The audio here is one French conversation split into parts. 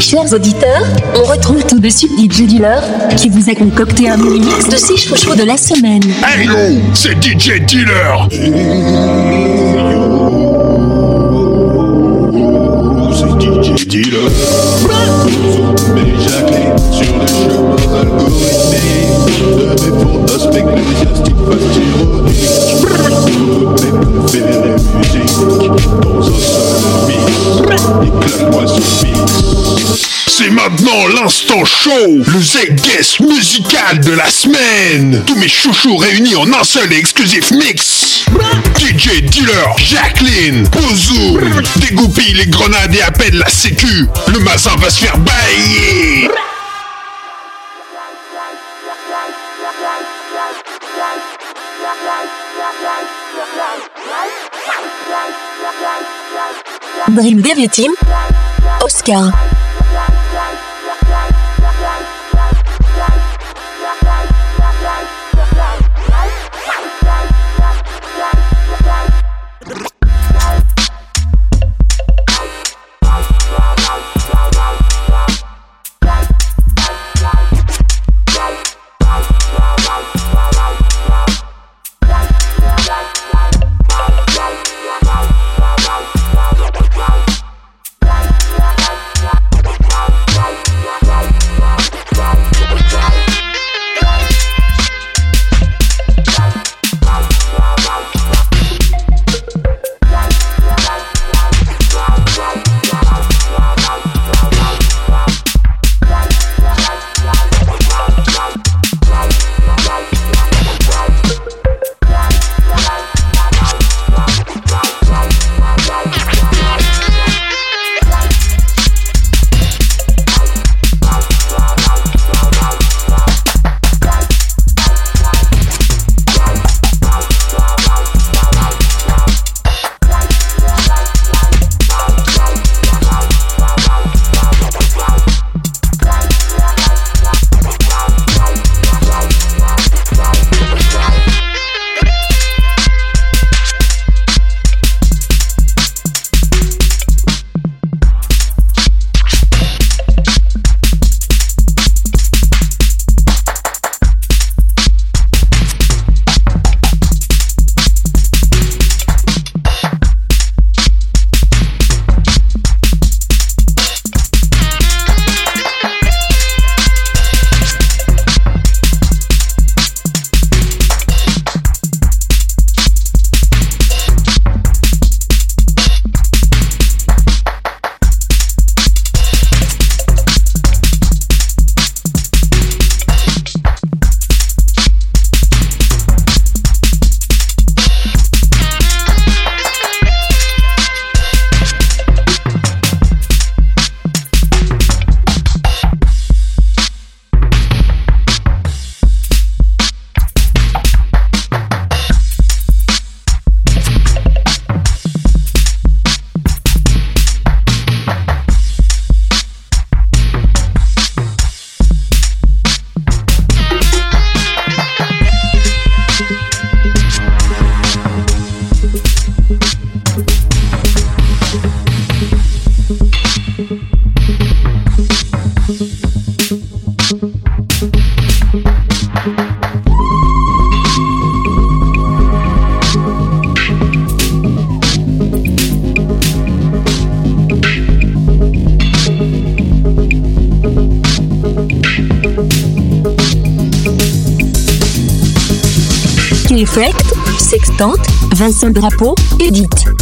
Chers auditeurs, on retrouve tout de suite DJ Dealer qui vous a concocté un mini mix de 6 chouchous de la semaine. Hey yo, c'est DJ Dealer. C'est DJ Dealer. Mes sur le chemin C'est maintenant l'instant show, le Z-Guest musical de la semaine. Tous mes chouchous réunis en un seul et exclusif mix. DJ Dealer, Jacqueline, Bozo, dégoupille les grenades et appelle la sécu. Le mazin va se faire bailler. Dream Team, Oscar. Sextante, Vincent Drapeau, Edith.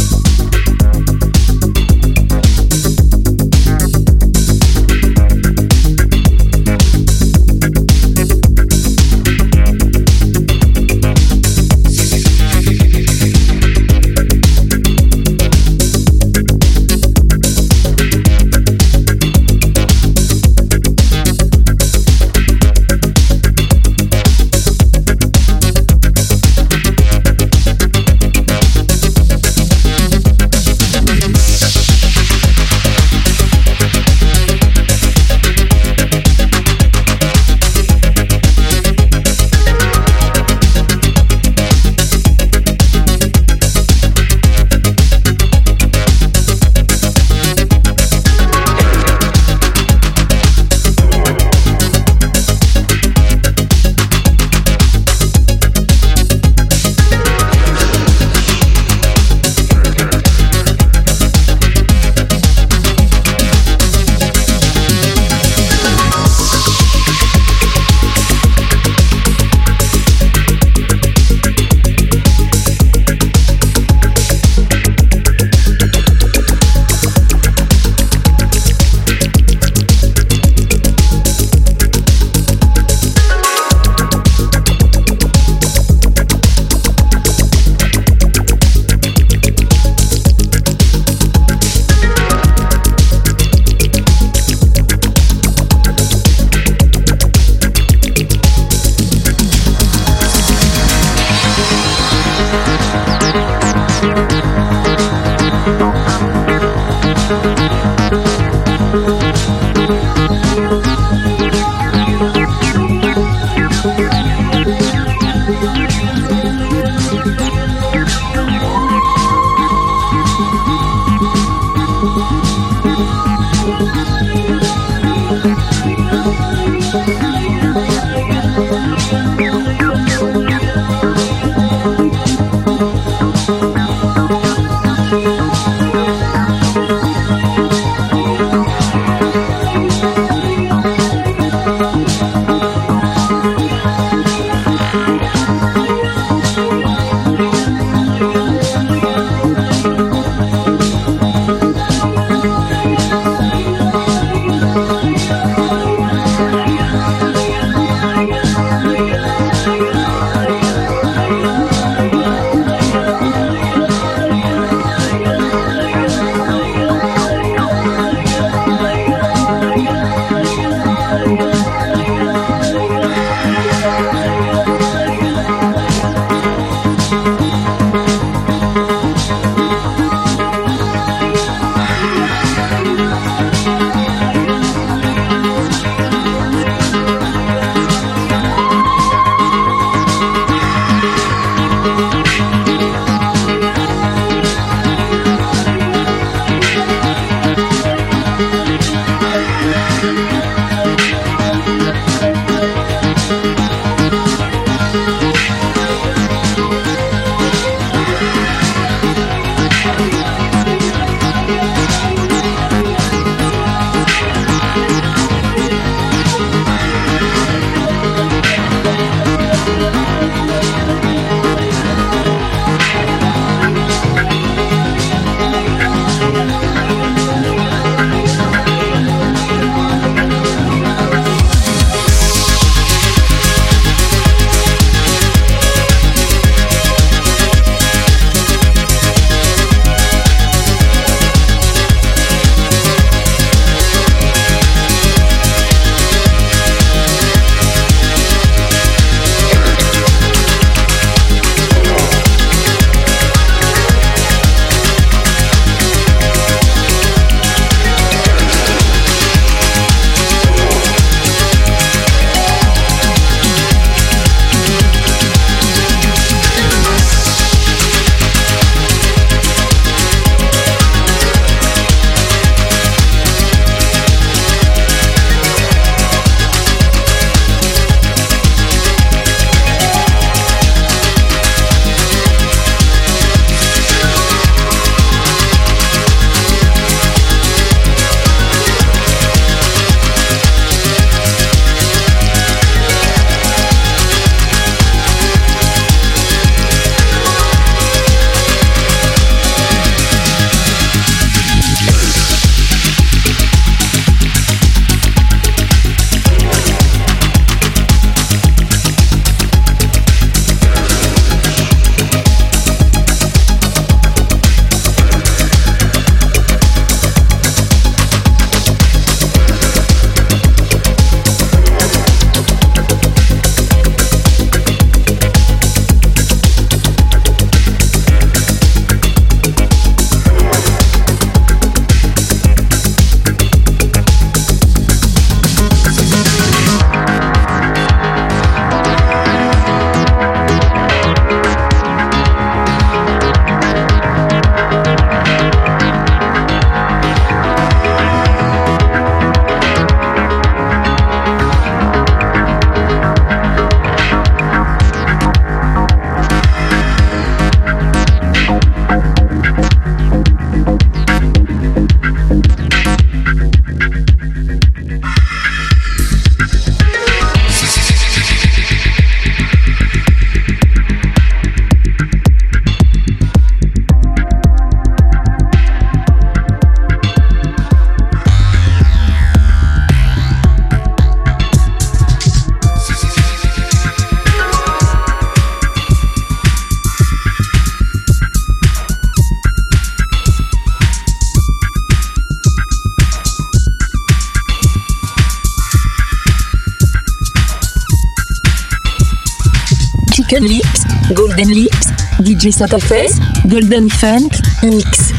Golden Lips, DJ Face, Golden Funk, Mix.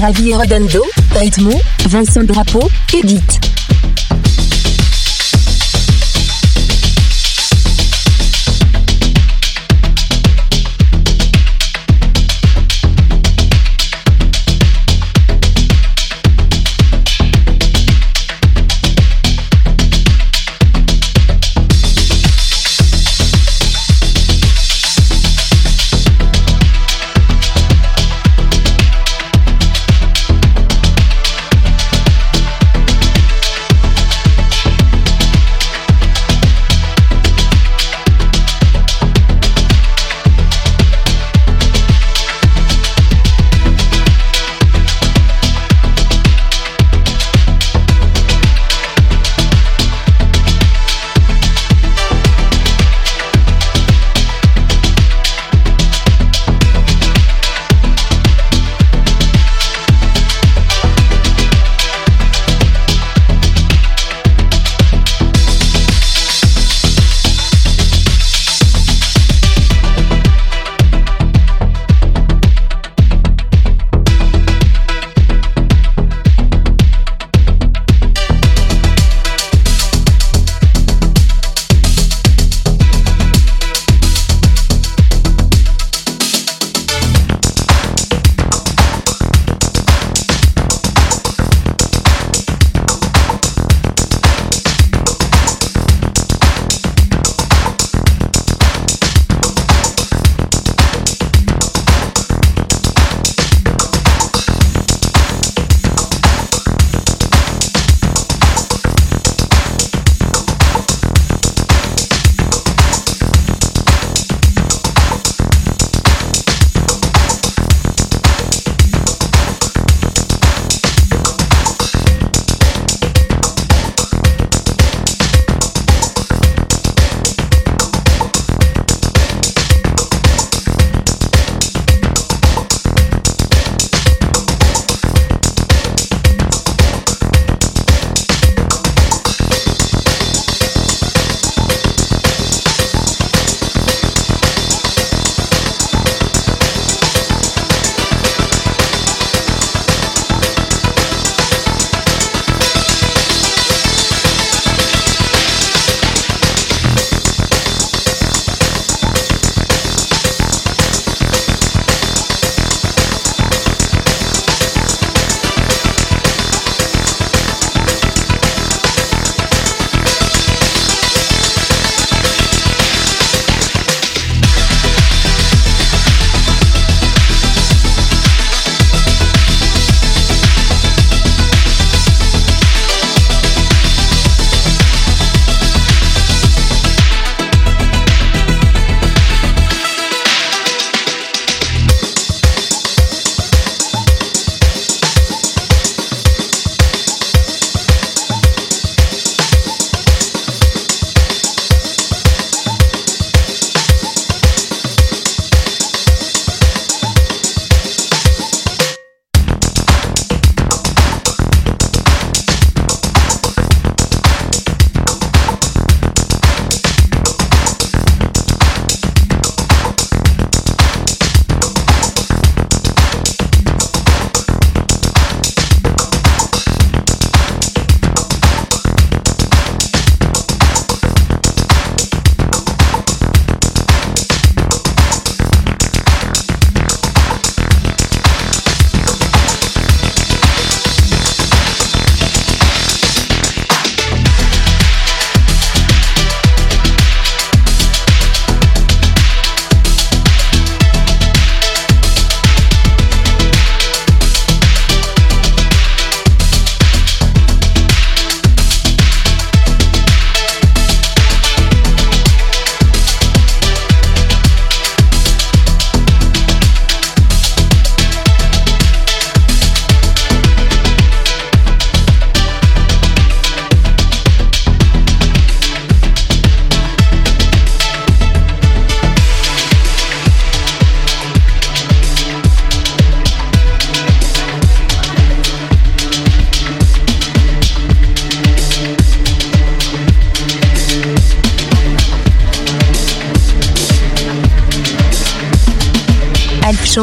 Ravi Rodando, Ritmo, Vincent Drapeau, Edith.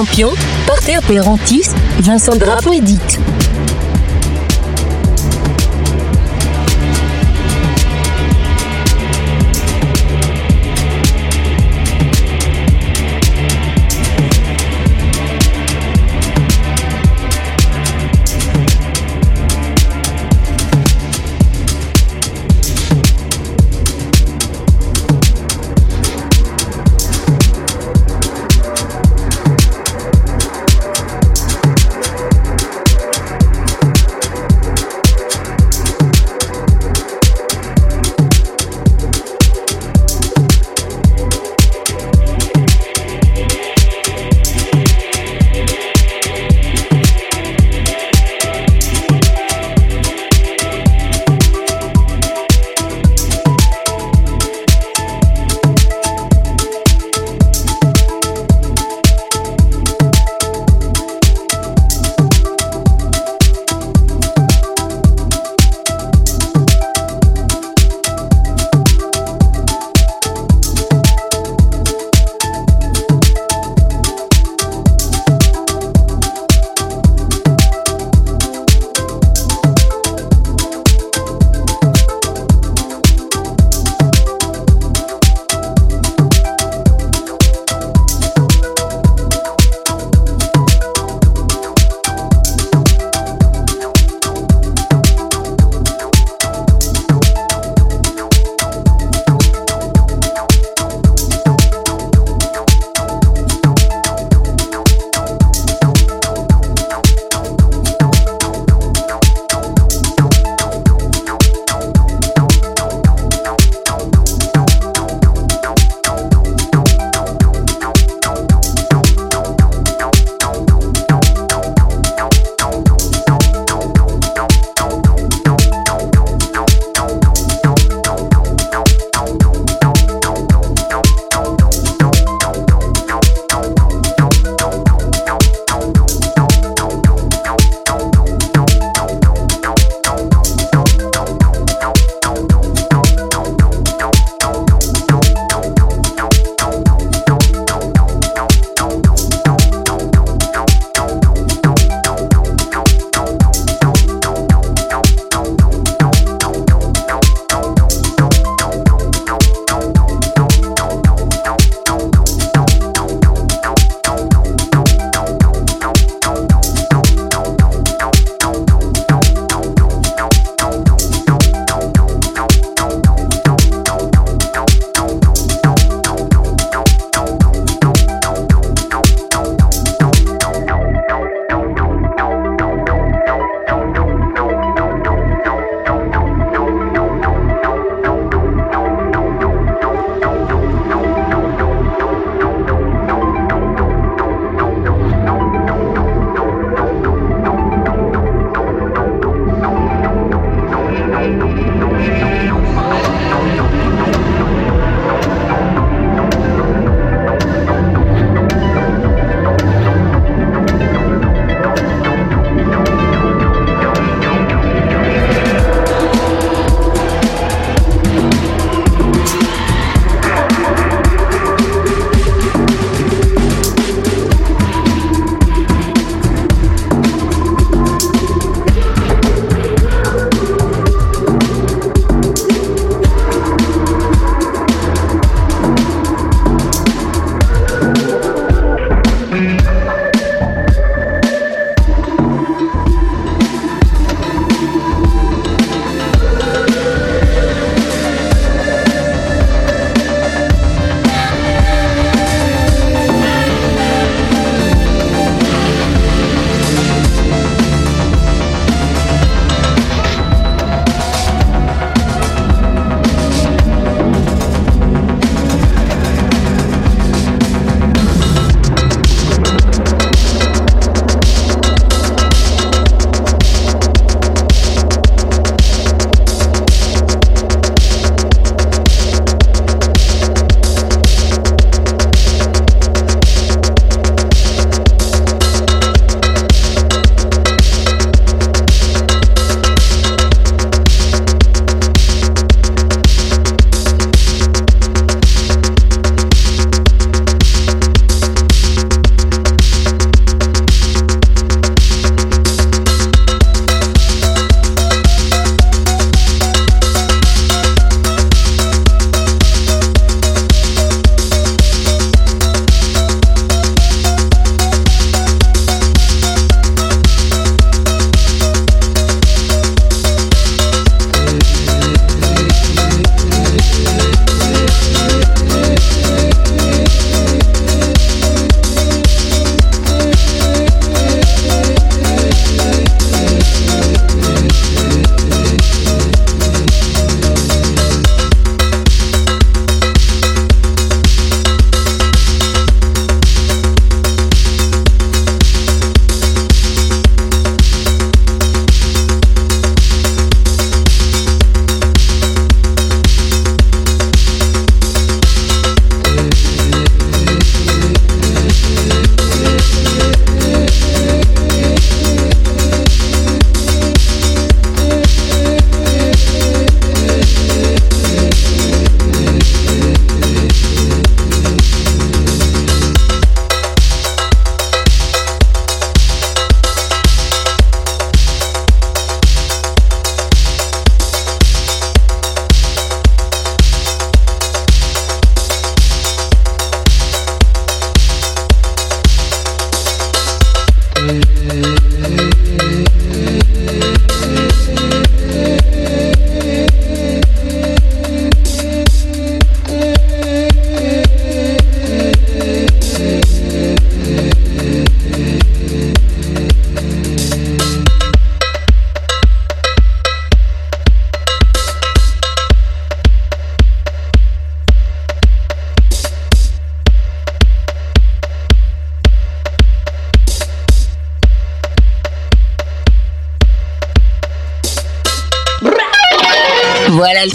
Alpes Champion, Parterre Pérantis, Vincent Drapeau édite. Voilà